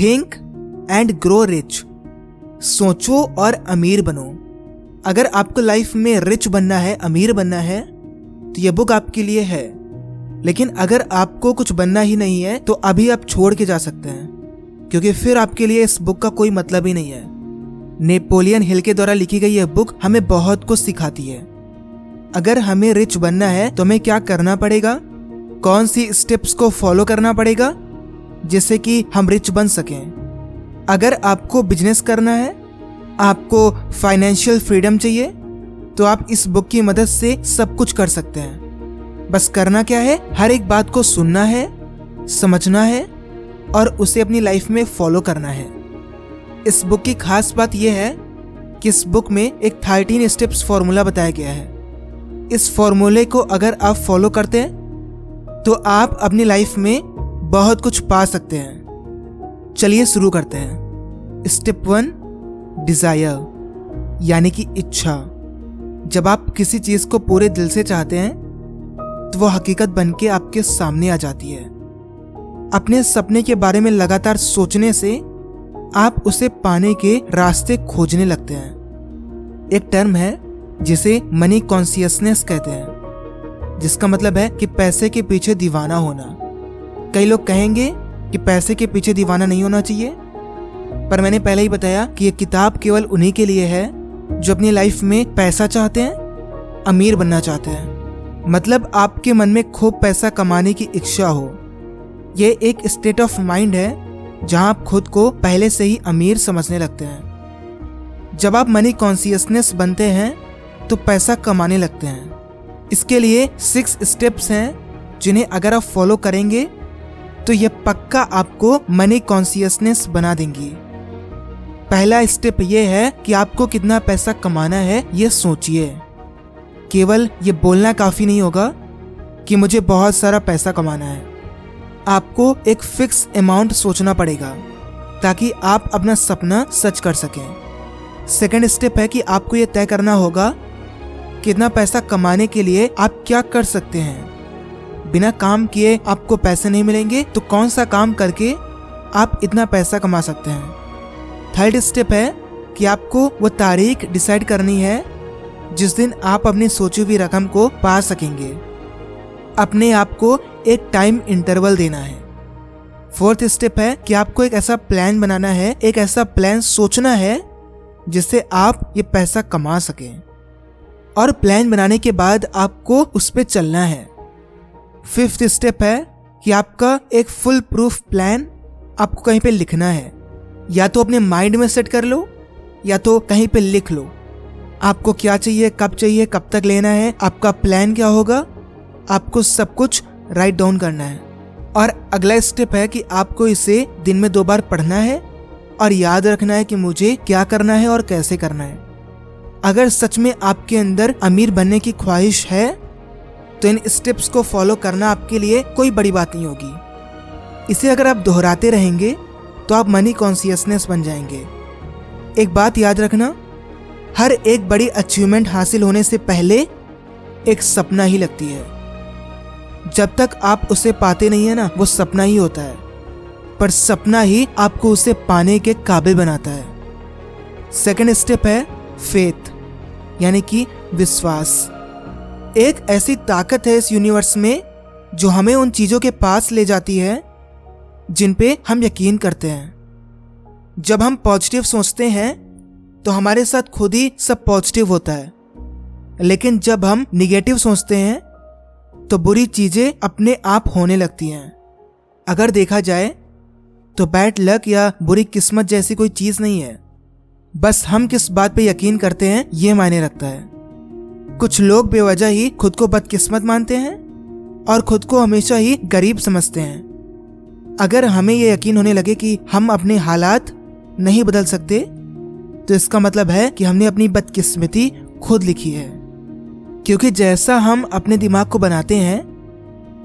Think and grow rich सोचो और अमीर बनो। अगर आपको लाइफ में रिच बनना है, अमीर बनना है तो यह बुक आपके लिए है। लेकिन अगर आपको कुछ बनना ही नहीं है तो अभी आप छोड़ के जा सकते हैं। क्योंकि फिर आपके लिए इस बुक का कोई मतलब ही नहीं है। नेपोलियन हिल के द्वारा लिखी गई यह बुक हमें बहुत कुछ सिखाती है। अगर हमें रिच बनना है तो हमें क्या करना पड़ेगा? कौन सी स्टेप्स को फॉलो करना पड़ेगा? जिससे कि हम रिच बन सकें। अगर आपको बिज़नेस करना है, आपको फाइनेंशियल फ्रीडम चाहिए तो आप इस बुक की मदद से सब कुछ कर सकते हैं। बस करना क्या है? हर एक बात को सुनना है, समझना है, और उसे अपनी लाइफ में फॉलो करना है। इस बुक की खास बात यह है कि इस बुक में एक थर्टीन स्टेप्स फॉर्मूला बताया गया है। इस फॉर्मूले को अगर आप फॉलो करते हैं तो आप अपनी लाइफ में बहुत कुछ पा सकते हैं। चलिए शुरू करते हैं। स्टेप वन डिज़ायर यानी कि इच्छा। जब आप किसी चीज़ को पूरे दिल से चाहते हैं तो वो हकीकत बन के आपके सामने आ जाती है। अपने सपने के बारे में लगातार सोचने से आप उसे पाने के रास्ते खोजने लगते हैं। एक टर्म है, जिसे मनी कॉन्सियसनेस कहते हैं, जिसका मतलब है कि पैसे के पीछे दीवाना होना। कई लोग कहेंगे कि पैसे के पीछे दीवाना नहीं होना चाहिए, पर मैंने पहले ही बताया कि ये किताब केवल उन्हीं के लिए है जो अपनी लाइफ में पैसा चाहते हैं, अमीर बनना चाहते हैं। मतलब आपके मन में खूब पैसा कमाने की इच्छा हो। यह एक स्टेट ऑफ़ माइंड है, जहाँ आप खुद को पहले से ही अमीर समझने लगते हैं। जब आप मनी कॉन्सियसनेस बनते हैं तो पैसा कमाने लगते हैं। इसके लिए सिक्स स्टेप्स हैं, जिन्हें अगर आप फॉलो करेंगे तो ये पक्का आपको मनी कॉन्सियसनेस बना देंगी। पहला स्टेप ये है कि आपको कितना पैसा कमाना है, ये सोचिए। केवल ये बोलना काफ़ी नहीं होगा कि मुझे बहुत सारा पैसा कमाना है। आपको एक फिक्स अमाउंट सोचना पड़ेगा, ताकि आप अपना सपना सच कर सकें। सेकेंड स्टेप है कि आपको यह तय करना होगा, कितना पैसा कमाने के लिए आप क्या कर सकते हैं। बिना काम किए आपको पैसे नहीं मिलेंगे तो कौन सा काम करके आप इतना पैसा कमा सकते हैं? थर्ड स्टेप है कि आपको वो तारीख डिसाइड करनी है, जिस दिन आप अपनी सोची हुई रकम को पा सकेंगे। अपने आप को एक टाइम इंटरवल देना है। फोर्थ स्टेप है कि आपको एक ऐसा प्लान बनाना है, एक ऐसा प्लान सोचना है, जिससे आप ये पैसा कमा सकें। और प्लान बनाने के बाद आपको उस पर चलना है। फिफ्थ स्टेप है कि आपका एक फुल प्रूफ प्लान आपको कहीं पे लिखना है। या तो अपने माइंड में सेट कर लो, या तो कहीं पे लिख लो। आपको क्या चाहिए, कब चाहिए, कब तक लेना है, आपका प्लान क्या होगा, आपको सब कुछ राइट डाउन करना है। और अगला स्टेप है कि आपको इसे दिन में दो बार पढ़ना है और याद रखना है कि मुझे क्या करना है और कैसे करना है। अगर सच में आपके अंदर अमीर बनने की ख्वाहिश है तो इन स्टेप्स को फॉलो करना आपके लिए कोई बड़ी बात नहीं होगी। इसे अगर आप दोहराते रहेंगे तो आप मनी कॉन्सियसनेस बन जाएँगे। एक बात याद रखना, हर एक बड़ी अचीवमेंट हासिल होने से पहले एक सपना ही लगती है। जब तक आप उसे पाते नहीं है ना, वो सपना ही होता है। पर सपना ही आपको उसे पाने के काबिल बनाता है। सेकेंड स्टेप है, फेथ, यानी कि विश्वास। एक ऐसी ताकत है इस यूनिवर्स में, जो हमें उन चीज़ों के पास ले जाती है, जिन पे हम यकीन करते हैं। जब हम पॉजिटिव सोचते हैं तो हमारे साथ खुद ही सब पॉजिटिव होता है। लेकिन जब हम निगेटिव सोचते हैं तो बुरी चीज़ें अपने आप होने लगती हैं। अगर देखा जाए तो बैड लक या बुरी किस्मत जैसी कोई चीज़ नहीं है। बस हम किस बात पे यकीन करते हैं, ये मायने रखता है। कुछ लोग बेवजह ही खुद को बदकिस्मत मानते हैं और खुद को हमेशा ही गरीब समझते हैं। अगर हमें यह यकीन होने लगे कि हम अपने हालात नहीं बदल सकते तो इसका मतलब है कि हमने अपनी बदकिस्मती खुद लिखी है। क्योंकि जैसा हम अपने दिमाग को बनाते हैं,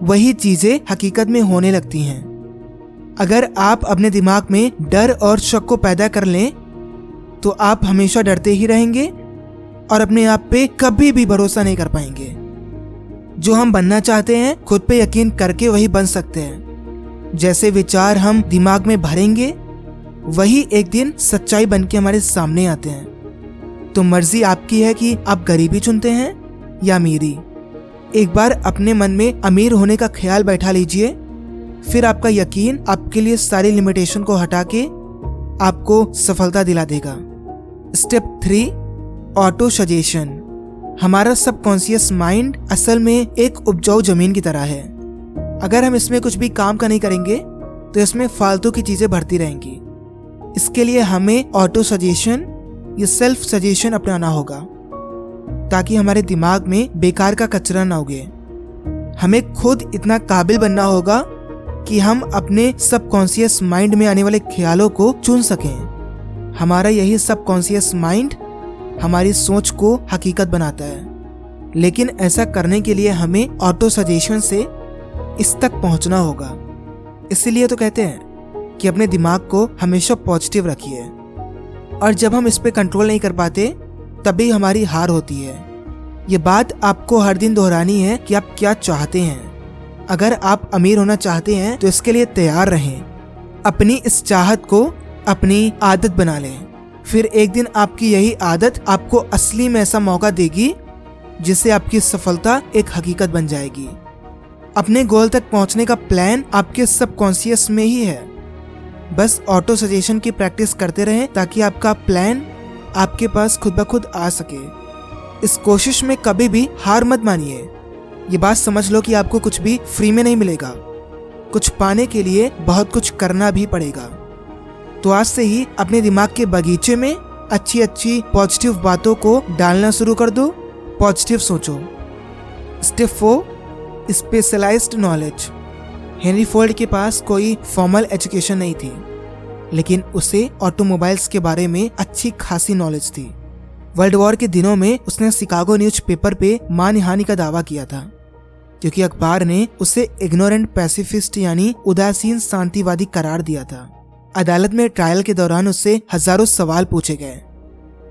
वही चीज़ें हकीकत में होने लगती हैं। अगर आप अपने दिमाग में डर और शक को पैदा कर लें तो आप हमेशा डरते ही रहेंगे और अपने आप पे कभी भी भरोसा नहीं कर पाएँगे। जो हम बनना चाहते हैं, खुद पे यकीन करके वही बन सकते हैं। जैसे विचार हम दिमाग में भरेंगे, वही एक दिन सच्चाई बन के हमारे सामने आते हैं। तो मर्ज़ी आपकी है कि आप गरीबी चुनते हैं या अमीरी। एक बार अपने मन में अमीर होने का ख्याल बैठा लीजिए, फिर आपका यकीन आपके लिए सारी लिमिटेशन को हटा के आपको सफलता दिला देगा। Step three auto suggestion. हमारा सबकॉन्सियस माइंड असल में एक उपजाऊ ज़मीन की तरह है। अगर हम इसमें कुछ भी काम का नहीं करेंगे तो इसमें फालतू की चीज़ें भरती रहेंगी। इसके लिए हमें ऑटो सजेशन या सेल्फ सजेशन अपनाना होगा, ताकि हमारे दिमाग में बेकार का कचरा ना उगे। हमें खुद इतना काबिल बनना होगा कि हम अपने सबकॉन्सियस माइंड में आने वाले ख्यालों को चुन सकें। हमारा यही सबकॉन्सियस माइंड हमारी सोच को हकीकत बनाता है। लेकिन ऐसा करने के लिए हमें ऑटो सजेशन से इस तक पहुँचना होगा। इसीलिए तो कहते हैं कि अपने दिमाग को हमेशा पॉजिटिव रखिए। और जब हम इस पर कंट्रोल नहीं कर पाते, तभी हमारी हार होती है। ये बात आपको हर दिन दोहरानी है कि आप क्या चाहते हैं। अगर आप अमीर होना चाहते हैं तो इसके लिए तैयार रहें। अपनी इस चाहत को अपनी आदत बना लें। फिर एक दिन आपकी यही आदत आपको असली में ऐसा मौका देगी, जिससे आपकी सफलता एक हकीकत बन जाएगी। अपने गोल तक पहुँचने का प्लान आपके सबकॉन्सियस में ही है। बस ऑटो सजेशन की प्रैक्टिस करते रहें ताकि आपका प्लान आपके पास खुद ब खुद आ सके। इस कोशिश में कभी भी हार मत मानिए। ये बात समझ लो कि आपको कुछ भी फ्री में नहीं मिलेगा। कुछ पाने के लिए बहुत कुछ करना भी पड़ेगा। तो आज से ही अपने दिमाग के बगीचे में अच्छी अच्छी पॉजिटिव बातों को डालना शुरू कर दो। पॉजिटिव सोचो। Step four specialized knowledge Henry Ford के पास कोई फॉर्मल एजुकेशन नहीं थी, लेकिन उसे ऑटोमोबाइल्स के बारे में अच्छी खासी नॉलेज थी। वर्ल्ड वॉर के दिनों में उसने शिकागो न्यूज़ पेपर पे मानहानि का दावा किया था, क्योंकि अखबार ने उसे इग्नोरेंट पैसिफिस्ट यानी उदासीन शांतिवादी करार दिया था। अदालत में ट्रायल के दौरान उससे हज़ारों सवाल पूछे गए।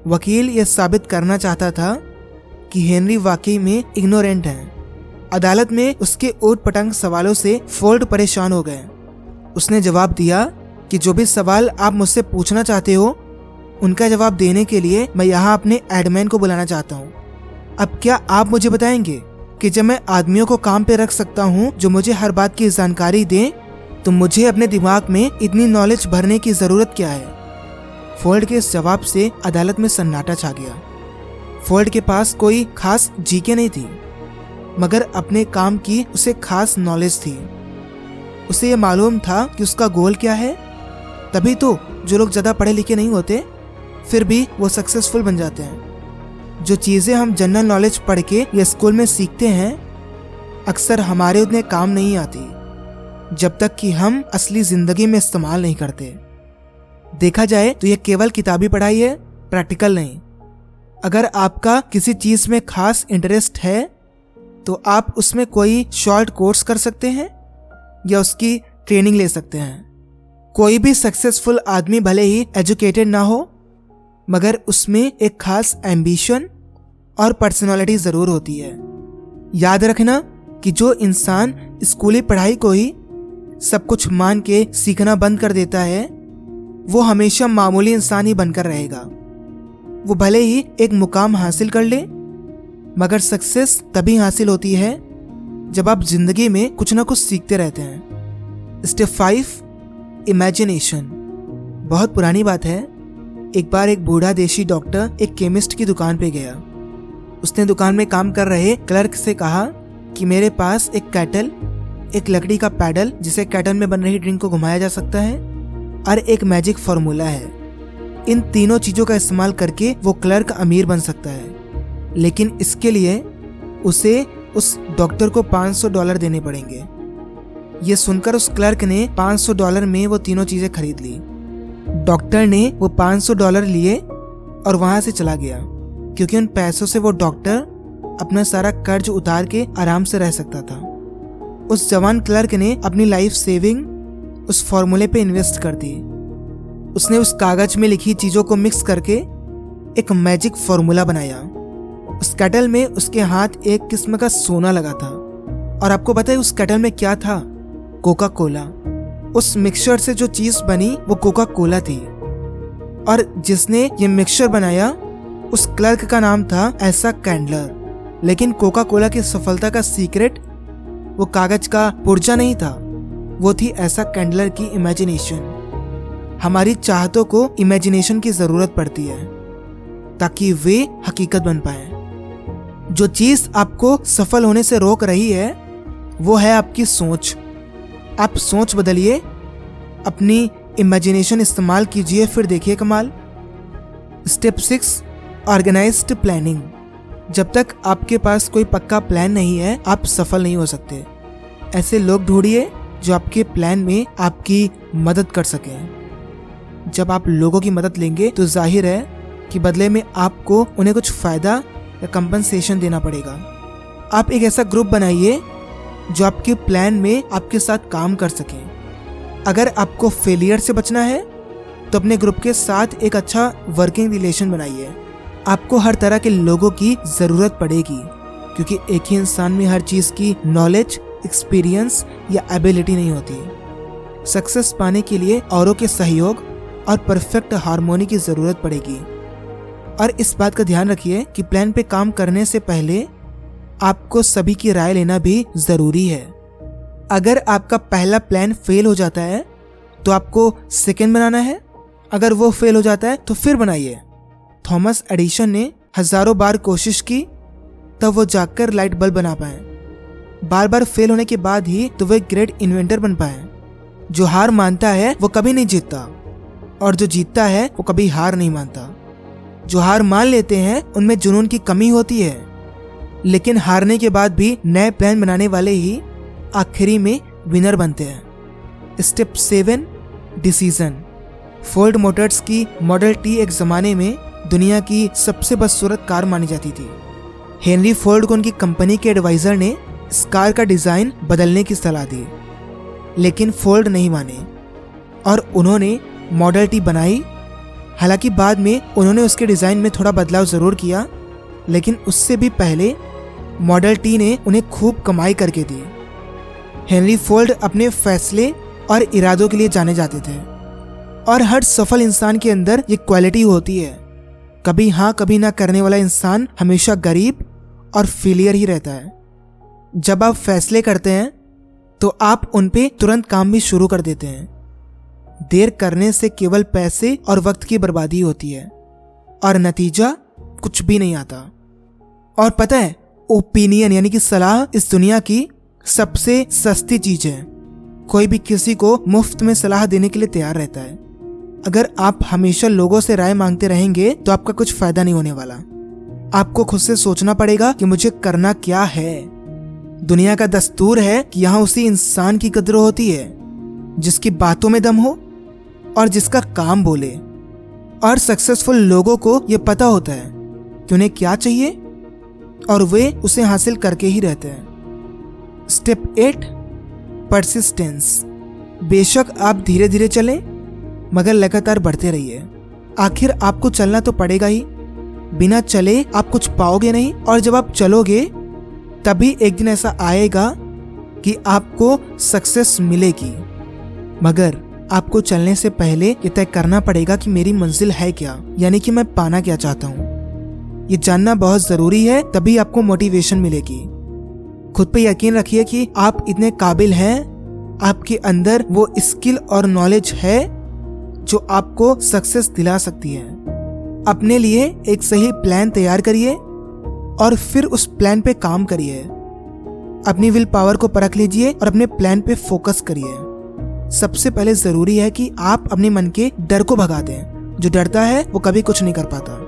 वकील यह साबित करना चाहता था कि हेनरी वाकई में इग्नोरेंट है। अदालत में उसके ओट पटंग सवालों से फोर्ड परेशान हो गए। उसने जवाब दिया कि जो भी सवाल आप मुझसे पूछना चाहते हो, उनका जवाब देने के लिए मैं यहाँ अपने एडमैन को बुलाना चाहता हूँ। अब क्या आप मुझे बताएँगे कि जब मैं आदमियों को काम पे रख सकता हूँ जो मुझे हर बात की जानकारी दें तो मुझे अपने दिमाग में इतनी नॉलेज भरने की ज़रूरत क्या है? फोल्ड के इस जवाब से अदालत में सन्नाटा छा गया। फोल्ड के पास कोई खास जीके नहीं थी, मगर अपने काम की उसे खास नॉलेज थी। उसे ये मालूम था कि उसका गोल क्या है। तभी तो जो लोग ज़्यादा पढ़े लिखे नहीं होते, फिर भी वो सक्सेसफुल बन जाते हैं। जो चीज़ें हम जनरल नॉलेज पढ़ के या स्कूल में सीखते हैं, अक्सर हमारे उतने काम नहीं आती। जब तक कि हम असली ज़िंदगी में इस्तेमाल नहीं करते। देखा जाए तो यह केवल किताबी पढ़ाई है, प्रैक्टिकल नहीं। अगर आपका किसी चीज़ में खास इंटरेस्ट है तो आप उसमें कोई शॉर्ट कोर्स कर सकते हैं, या उसकी ट्रेनिंग ले सकते हैं। कोई भी सक्सेसफुल आदमी भले ही एजुकेटेड ना हो, मगर उसमें एक खास एम्बिशन और पर्सनालिटी ज़रूर होती है। याद रखना कि जो इंसान स्कूली पढ़ाई को ही सब कुछ मान के सीखना बंद कर देता है, वो हमेशा मामूली इंसान ही बनकर रहेगा। वो भले ही एक मुकाम हासिल कर ले, मगर सक्सेस तभी हासिल होती है जब आप ज़िंदगी में कुछ ना कुछ सीखते रहते हैं। Step five, imagination. बहुत पुरानी बात है। एक बार एक बूढ़ा देशी डॉक्टर एक केमिस्ट की दुकान पे गया। उसने दुकान में काम कर रहे क्लर्क से कहा कि मेरे पास एक कैटल एक लकड़ी का पैडल जिसे कैटन में बन रही ड्रिंक को घुमाया जा सकता है, और एक मैजिक फॉर्मूला है। इन तीनों चीज़ों का इस्तेमाल करके वो क्लर्क अमीर बन सकता है। लेकिन इसके लिए उसे उस डॉक्टर को 500 डॉलर देने पड़ेंगे। ये सुनकर उस क्लर्क ने 500 डॉलर में वो तीनों चीज़ें खरीद ली। डॉक्टर ने वो 500 डॉलर लिए और वहाँ से चला गया, क्योंकि उन पैसों से वो डॉक्टर अपना सारा कर्ज उतार के आराम से रह सकता था। उस जवान क्लर्क ने अपनी लाइफ सेविंग उस फॉर्मूले पे इन्वेस्ट कर दी। उसने उस कागज़ में लिखी चीज़ों को मिक्स करके एक मैजिक फॉर्मूला बनाया। उस कैटल में उसके हाथ एक किस्म का सोना लगा था। और आपको पता है उस कैटल में क्या था? कोका कोला उस मिक्सचर से जो चीज़ बनी, वो कोका कोला थी। और जिसने ये मिक्सचर बनाया, उस क्लर्क का नाम था ऐसा कैंडलर। लेकिन कोका कोला की सफलता का सीक्रेट वो कागज़ का पुर्जा नहीं था। वो थी ऐसा कैंडलर की इमेजिनेशन हमारी चाहतों को इमेजिनेशन की ज़रूरत पड़ती है, ताकि वे हकीकत बन पाए। जो चीज़ आपको सफल होने से रोक रही है, वो है आपकी सोच। आप सोच बदलिए, अपनी इमेजिनेशन इस्तेमाल कीजिए, फिर देखिए कमाल। स्टेप सिक्स ऑर्गेनाइज्ड प्लानिंग जब तक आपके पास कोई पक्का प्लान नहीं है, आप सफल नहीं हो सकते। ऐसे लोग ढूंढिए जो आपके प्लान में आपकी मदद कर सकें। जब आप लोगों की मदद लेंगे तो ज़ाहिर है कि बदले में आपको उन्हें कुछ फ़ायदा या कंपनसेशन देना पड़ेगा। आप एक ऐसा ग्रुप बनाइए जो आपके प्लान में आपके साथ काम कर सके। अगर आपको फेलियर से बचना है तो अपने ग्रुप के साथ एक अच्छा वर्किंग रिलेशन बनाइए। आपको हर तरह के लोगों की ज़रूरत पड़ेगी, क्योंकि एक ही इंसान में हर चीज़ की नॉलेज एक्सपीरियंस या एबिलिटी नहीं होती। सक्सेस पाने के लिए औरों के सहयोग और परफेक्ट हारमोनी की ज़रूरत पड़ेगी। और इस बात का ध्यान रखिए कि प्लान पे काम करने से पहले आपको सभी की राय लेना भी ज़रूरी है। अगर आपका पहला प्लान फेल हो जाता है तो आपको सेकेंड बनाना है। अगर वो फेल हो जाता है तो फिर बनाइए। थॉमस एडिशन ने हज़ारों बार कोशिश की, तब वो जाकर लाइट बल्ब बना पाए। बार बार फेल होने के बाद ही तो वे ग्रेट इन्वेंटर बन पाए जो हार मानता है, वो कभी नहीं जीतता। और जो जीतता है, वो कभी हार नहीं मानता। जो हार मान लेते हैं, उनमें जुनून की कमी होती है। लेकिन हारने के बाद भी नए प्लान बनाने वाले ही आखिरी में विनर बनते हैं। Step seven decision Ford Motors की मॉडल टी एक जमाने में दुनिया की सबसे बदसूरत कार मानी जाती थी। हेनरी फोर्ड को उनकी कंपनी के एडवाइजर ने इस कार का डिज़ाइन बदलने की सलाह दी, लेकिन फोर्ड नहीं माने, और उन्होंने मॉडल टी बनाई। हालाँकि बाद में उन्होंने उसके डिज़ाइन में थोड़ा बदलाव ज़रूर किया, लेकिन उससे भी पहले मॉडल टी ने उन्हें खूब कमाई करके दी। हेनरी फोल्ड अपने फैसले और इरादों के लिए जाने जाते थे, और हर सफल इंसान के अंदर ये क्वालिटी होती है। कभी हाँ कभी ना करने वाला इंसान हमेशा गरीब और फेलियर ही रहता है। जब आप फैसले करते हैं तो आप उन पे तुरंत काम भी शुरू कर देते हैं। देर करने से केवल पैसे और वक्त की बर्बादी होती है, और नतीजा कुछ भी नहीं आता। और पता है ओपिनियन यानी कि सलाह इस दुनिया की सबसे सस्ती चीज़ है। कोई भी किसी को मुफ़्त में सलाह देने के लिए तैयार रहता है। अगर आप हमेशा लोगों से राय मांगते रहेंगे तो आपका कुछ फ़ायदा नहीं होने वाला। आपको खुद से सोचना पड़ेगा कि मुझे करना क्या है। दुनिया का दस्तूर है कि यहाँ उसी इंसान की कदर होती है, जिसकी बातों में दम हो और जिसका काम बोले। और सक्सेसफुल लोगों को यह पता होता है कि उन्हें क्या चाहिए और वे उसे हासिल करके ही रहते हैं। स्टेप एट परसिस्टेंस बेशक आप धीरे धीरे चलें, मगर लगातार बढ़ते रहिए। आखिर आपको चलना तो पड़ेगा ही। बिना चले आप कुछ पाओगे नहीं और जब आप चलोगे तभी एक दिन ऐसा आएगा कि आपको सक्सेस मिलेगी। मगर आपको चलने से पहले ये तय करना पड़ेगा कि मेरी मंजिल है क्या, यानी कि मैं पाना क्या चाहता हूँ। ये जानना बहुत ज़रूरी है, तभी आपको मोटिवेशन मिलेगी। खुद पे यकीन रखिए कि आप इतने काबिल हैं, आपके अंदर वो स्किल और नॉलेज है जो आपको सक्सेस दिला सकती है। अपने लिए एक सही प्लान तैयार करिए और फिर उस प्लान पे काम करिए। अपनी विल पावर को परख लीजिए और अपने प्लान पे फोकस करिए। सबसे पहले ज़रूरी है कि आप अपने मन के डर को भगा दें। जो डरता है, वो कभी कुछ नहीं कर पाता।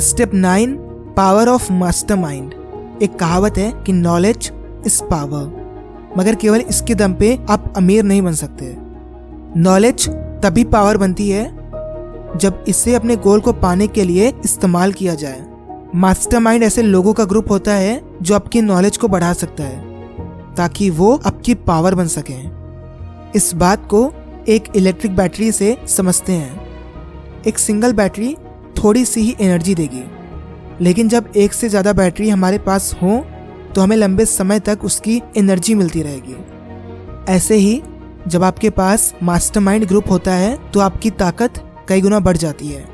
Step nine power of master mind एक कहावत है कि नॉलेज इज़ पावर मगर केवल इसके दम पे आप अमीर नहीं बन सकते। नॉलेज तभी पावर बनती है, जब इसे अपने गोल को पाने के लिए इस्तेमाल किया जाए। मास्टरमाइंड ऐसे लोगों का ग्रुप होता है जो आपकी नॉलेज को बढ़ा सकता है, ताकि वो आपकी पावर बन सके। इस बात को एक इलेक्ट्रिक बैटरी से समझते हैं। एक सिंगल बैटरी थोड़ी सी ही एनर्जी देगी, लेकिन जब एक से ज़्यादा बैटरी हमारे पास हो तो हमें लंबे समय तक उसकी एनर्जी मिलती रहेगी। ऐसे ही, जब आपके पास मास्टरमाइंड ग्रुप होता है तो आपकी ताकत कई गुना बढ़ जाती है।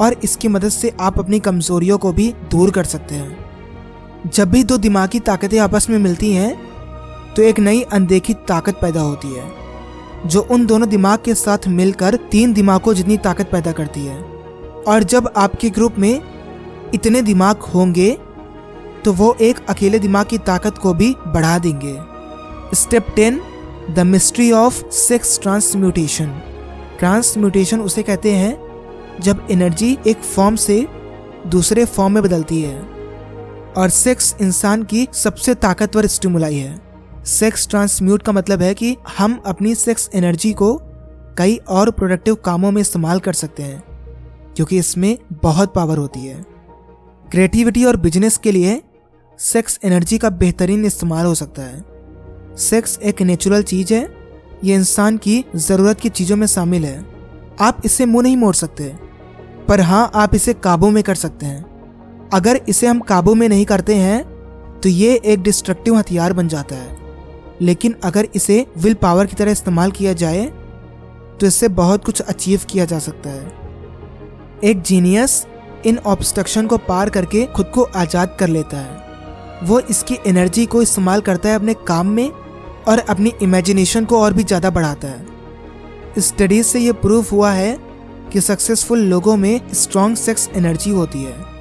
और इसकी मदद से आप अपनी कमजोरियों को भी दूर कर सकते हैं। जब भी दो दिमागी ताकतें आपस में मिलती हैं तो एक नई अनदेखी ताकत पैदा होती है, जो उन दोनों दिमाग के साथ मिलकर तीन दिमागों जितनी ताकत पैदा करती है। और जब आपके ग्रुप में इतने दिमाग होंगे तो वो एक अकेले दिमाग की ताकत को भी बढ़ा देंगे। Step ten, the mystery of sex transmutation. Transmutation उसे कहते हैं जब एनर्जी एक फॉर्म से दूसरे फॉर्म में बदलती है और सेक्स इंसान की सबसे ताकतवर स्टिमुलाई है। सेक्स ट्रांसम्यूट का मतलब है कि हम अपनी सेक्स एनर्जी को कई और प्रोडक्टिव कामों में इस्तेमाल कर सकते हैं, क्योंकि इसमें बहुत पावर होती है। क्रिएटिविटी और बिज़नेस के लिए सेक्स एनर्जी का बेहतरीन इस्तेमाल हो सकता है। सेक्स एक नेचुरल चीज़ है, ये इंसान की ज़रूरत की चीज़ों में शामिल है। आप इसे मुँह नहीं मोड़ सकते। पर हाँ आप इसे काबू में कर सकते हैं। अगर इसे हम काबू में नहीं करते हैं तो ये एक डिस्ट्रक्टिव हथियार बन जाता है। लेकिन अगर इसे विल पावर की तरह इस्तेमाल किया जाए तो इससे बहुत कुछ अचीव किया जा सकता है। एक जीनियस इन ऑब्स्ट्रक्शन को पार करके खुद को आज़ाद कर लेता है। वो इसकी एनर्जी को इस्तेमाल करता है अपने काम में और अपनी इमेजिनेशन को और भी ज़्यादा बढ़ाता है। स्टडीज़ से ये प्रूफ हुआ है कि सक्सेसफुल लोगों में स्ट्रॉन्ग सेक्स एनर्जी होती है।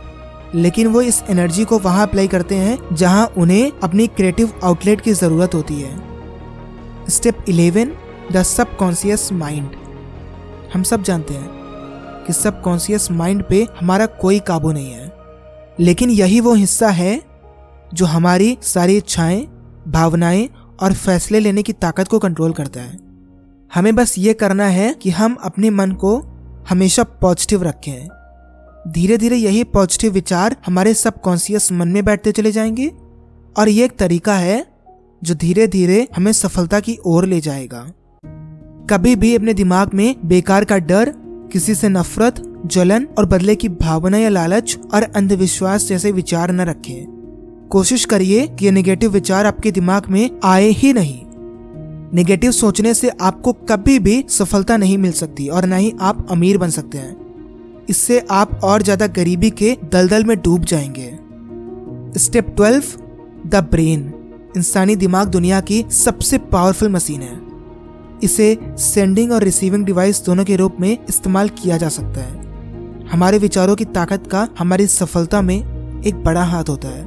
लेकिन वो इस एनर्जी को वहाँ अप्लाई करते हैं, जहाँ उन्हें अपनी क्रिएटिव आउटलेट की ज़रूरत होती है। Step eleven the subconscious mind हम सब जानते हैं कि सबकॉन्सियस माइंड पे हमारा कोई काबू नहीं है। लेकिन यही वो हिस्सा है जो हमारी सारी इच्छाएँ, भावनाएँ और फैसले लेने की ताकत को कंट्रोल करता है। हमें बस ये करना है कि हम अपने मन को हमेशा पॉजिटिव रखें। धीरे धीरे यही पॉजिटिव विचार हमारे सबकॉन्सियस मन में बैठते चले जाएँगे। और ये एक तरीका है जो धीरे धीरे हमें सफलता की ओर ले जाएगा। कभी भी अपने दिमाग में बेकार का डर, किसी से नफरत, जलन और बदले की भावना या लालच और अंधविश्वास जैसे विचार न रखें। कोशिश करिए कि ये नेगेटिव विचार आपके दिमाग में आए ही नहीं। नेगेटिव सोचने से आपको कभी भी सफलता नहीं मिल सकती और न ही आप अमीर बन सकते हैं। इससे आप और ज़्यादा गरीबी के दलदल में डूब जाएँगे। Step twelve, the brain. इंसानी दिमाग दुनिया की सबसे पावरफुल मशीन है। इसे सेंडिंग और रिसीविंग डिवाइस दोनों के रूप में इस्तेमाल किया जा सकता है। हमारे विचारों की ताकत का हमारी सफलता में एक बड़ा हाथ होता है।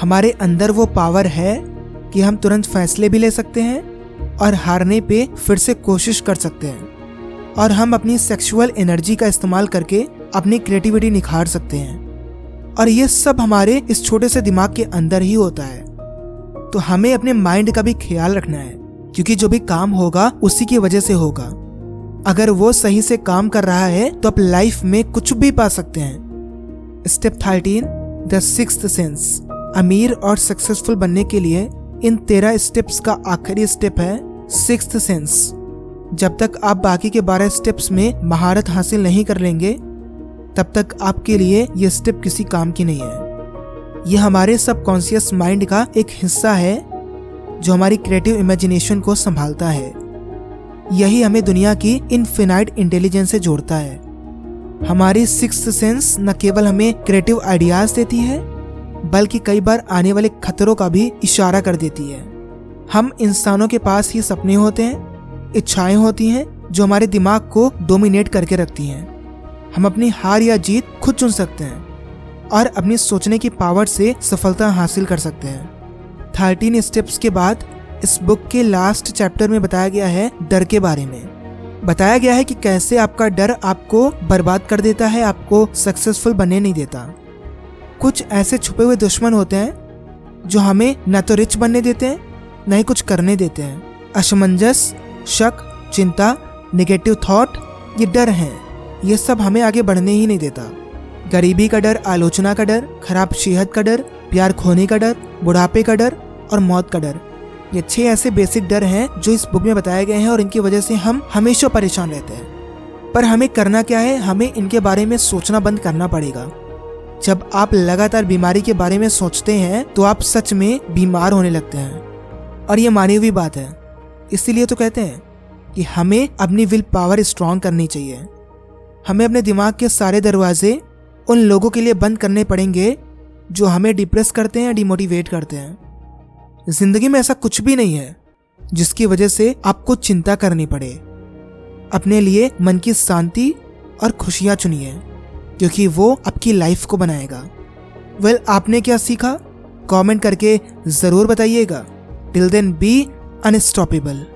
हमारे अंदर वो पावर है कि हम तुरंत फैसले भी ले सकते हैं और हारने पे फिर से कोशिश कर सकते हैं। और हम अपनी सेक्सुअल एनर्जी का इस्तेमाल करके अपनी क्रिएटिविटी निखार सकते हैं। और ये सब हमारे इस छोटे से दिमाग के अंदर ही होता है। तो हमें अपने माइंड का भी ख्याल रखना है, क्योंकि जो भी काम होगा, उसी की वजह से होगा। अगर वो सही से काम कर रहा है तो आप लाइफ में कुछ भी पा सकते हैं। Step thirteen the six sense अमीर और सक्सेसफुल बनने के लिए इन तेरह स्टेप्स का आखिरी स्टेप है सिक्स सेंस जब तक आप बाकी के बारह स्टेप्स में महारत हासिल नहीं कर लेंगे, तब तक आपके लिए ये स्टेप किसी काम की नहीं है। यह हमारे सबकॉन्शियस माइंड का एक हिस्सा है, जो हमारी क्रिएटिव इमेजिनेशन को संभालता है। यही हमें दुनिया की इनफिनाइट इंटेलिजेंस से जोड़ता है। हमारी सिक्स सेंस न केवल हमें क्रिएटिव आइडियाज़ देती है बल्कि कई बार आने वाले खतरों का भी इशारा कर देती है। हम इंसानों के पास ही सपने होते हैं, इच्छाएँ होती हैं, जो हमारे दिमाग को डोमिनेट करके रखती हैं। हम अपनी हार या जीत खुद चुन सकते हैं और अपनी सोचने की पावर से सफलता हासिल कर सकते हैं। थर्टीन स्टेप्स के बाद इस बुक के लास्ट चैप्टर में बताया गया है डर के बारे में। बताया गया है कि कैसे आपका डर आपको बर्बाद कर देता है, आपको सक्सेसफुल बनने नहीं देता। कुछ ऐसे छुपे हुए दुश्मन होते हैं, जो हमें न तो रिच बनने देते हैं, न ही कुछ करने देते हैं। असमंजस, शक, चिंता निगेटिव थॉट ये डर हैं। ये सब हमें आगे बढ़ने ही नहीं देता। गरीबी का डर, आलोचना का डर, खराब सेहत का डर, प्यार खोने का डर, बुढ़ापे का डर और मौत का डर। ये छह ऐसे बेसिक डर हैं, जो इस बुक में बताए गए हैं और इनकी वजह से हम हमेशा परेशान रहते हैं। पर हमें करना क्या है? हमें इनके बारे में सोचना बंद करना पड़ेगा। जब आप लगातार बीमारी के बारे में सोचते हैं तो आप सच में बीमार होने लगते हैं। और ये मानी हुई बात है। इसीलिए तो कहते हैं कि हमें अपनी विल पावर स्ट्रांग करनी चाहिए। हमें अपने दिमाग के सारे दरवाजे उन लोगों के लिए बंद करने पड़ेंगे, जो हमें डिप्रेस करते हैं, डिमोटिवेट करते हैं। ज़िंदगी में ऐसा कुछ भी नहीं है, जिसकी वजह से आपको चिंता करनी पड़े। अपने लिए मन की शांति और खुशियाँ चुनिए। क्योंकि वो आपकी लाइफ को बनाएगा। वेल well, आपने क्या सीखा? कमेंट करके ज़रूर बताइएगा। Till then be unstoppable